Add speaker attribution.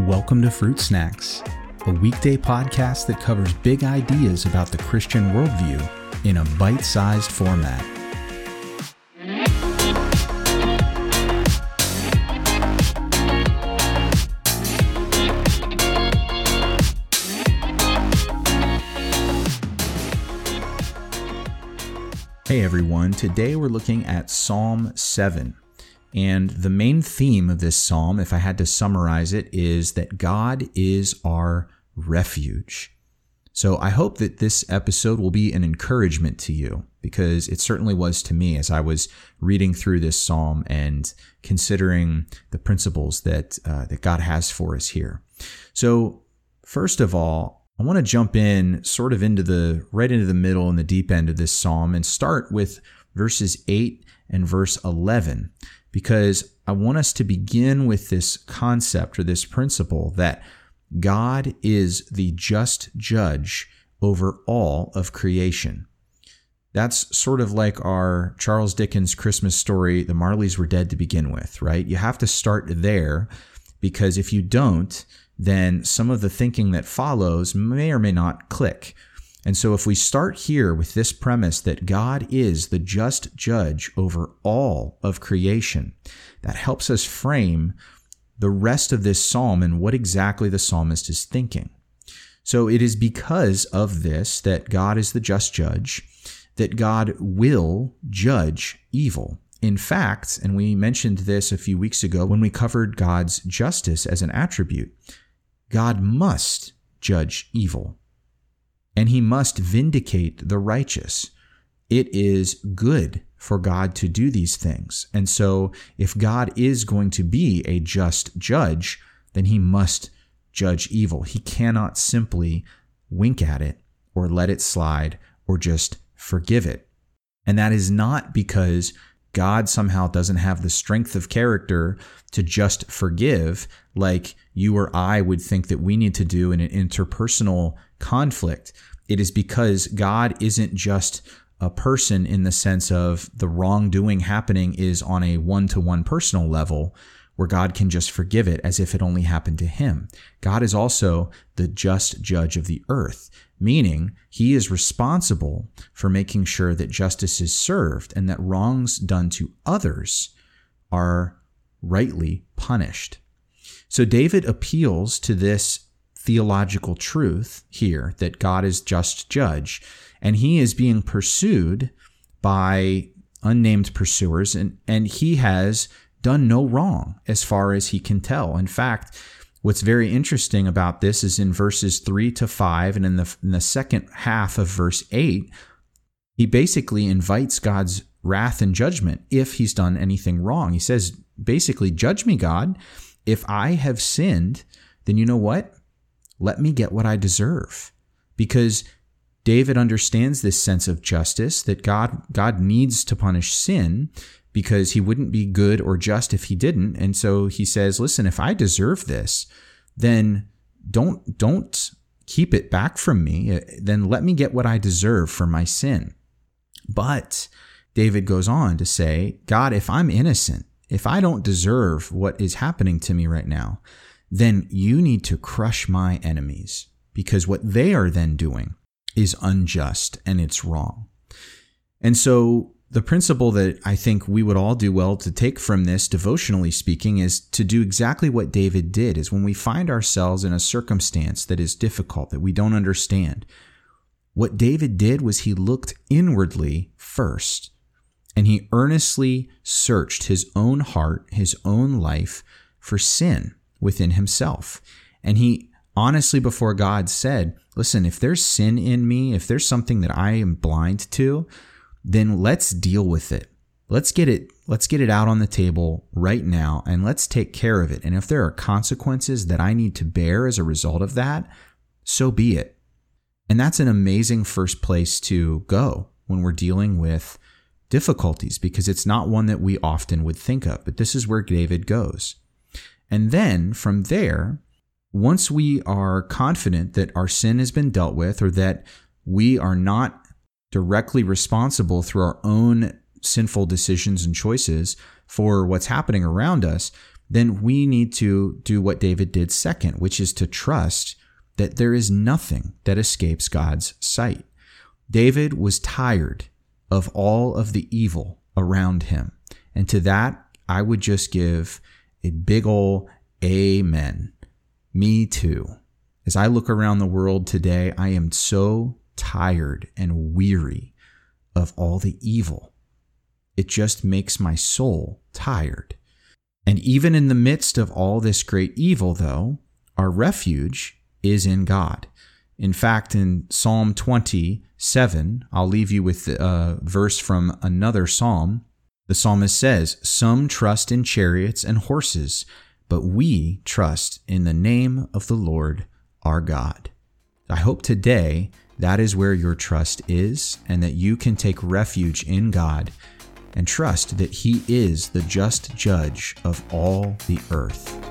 Speaker 1: Welcome to Fruit Snacks, a weekday podcast that covers big ideas about the Christian worldview in a bite sized format. Hey everyone, today we're looking at Psalm 7. And the main theme of this psalm, if I had to summarize it, is that God is our refuge. So I hope that this episode will be an encouragement to you because it certainly was to me as I was reading through this psalm and considering the principles that uh, that God has for us here. So first of all, I want to jump in sort of into the right into the middle and the deep end of this psalm and start with verses 8 and verse 11 because I want us to begin with this concept or this principle that God is the just judge over all of creation. That's sort of like our Charles Dickens Christmas story, The Marleys Were Dead to begin with, right? You have to start there because if you don't, then some of the thinking that follows may or may not click. And so, if we start here with this premise that God is the just judge over all of creation, that helps us frame the rest of this psalm and what exactly the psalmist is thinking. So, it is because of this that God is the just judge, that God will judge evil. In fact, and we mentioned this a few weeks ago when we covered God's justice as an attribute, God must judge evil and he must vindicate the righteous. It is good for God to do these things. And so, if God is going to be a just judge, then he must judge evil. He cannot simply wink at it or let it slide or just forgive it. And that is not because God somehow doesn't have the strength of character to just forgive like you or I would think that we need to do in an interpersonal conflict. It is because God isn't just a person in the sense of the wrongdoing happening is on a one to one personal level where God can just forgive it as if it only happened to him. God is also the just judge of the earth, meaning he is responsible for making sure that justice is served and that wrongs done to others are rightly punished. So David appeals to this theological truth here that God is just judge, and he is being pursued by unnamed pursuers, and, and he has done no wrong as far as he can tell. In fact, what's very interesting about this is in verses 3 to 5, and in the, in the second half of verse 8, he basically invites God's wrath and judgment if he's done anything wrong. He says, basically, Judge me, God. If I have sinned, then you know what? Let me get what I deserve. Because David understands this sense of justice that God God needs to punish sin because he wouldn't be good or just if he didn't. And so he says, "Listen, if I deserve this, then don't don't keep it back from me. Uh, then let me get what I deserve for my sin." But David goes on to say, "God, if I'm innocent, if I don't deserve what is happening to me right now, then you need to crush my enemies because what they are then doing is unjust and it's wrong." And so the principle that I think we would all do well to take from this, devotionally speaking, is to do exactly what David did. Is when we find ourselves in a circumstance that is difficult, that we don't understand, what David did was he looked inwardly first and he earnestly searched his own heart, his own life for sin within himself. And he honestly before God said, Listen, if there's sin in me, if there's something that I am blind to, then let's deal with it. Let's get it let's get it out on the table right now and let's take care of it. And if there are consequences that I need to bear as a result of that, so be it. And that's an amazing first place to go when we're dealing with difficulties because it's not one that we often would think of, but this is where David goes. And then from there, once we are confident that our sin has been dealt with or that we are not directly responsible through our own sinful decisions and choices for what's happening around us, then we need to do what David did second, which is to trust that there is nothing that escapes God's sight. David was tired of all of the evil around him. And to that, I would just give a big ol' amen. Me too. As I look around the world today, I am so tired and weary of all the evil. It just makes my soul tired. And even in the midst of all this great evil, though, our refuge is in God. In fact, in Psalm 27, I'll leave you with a uh, verse from another psalm. The psalmist says, Some trust in chariots and horses, but we trust in the name of the Lord our God. I hope today that is where your trust is and that you can take refuge in God and trust that He is the just judge of all the earth.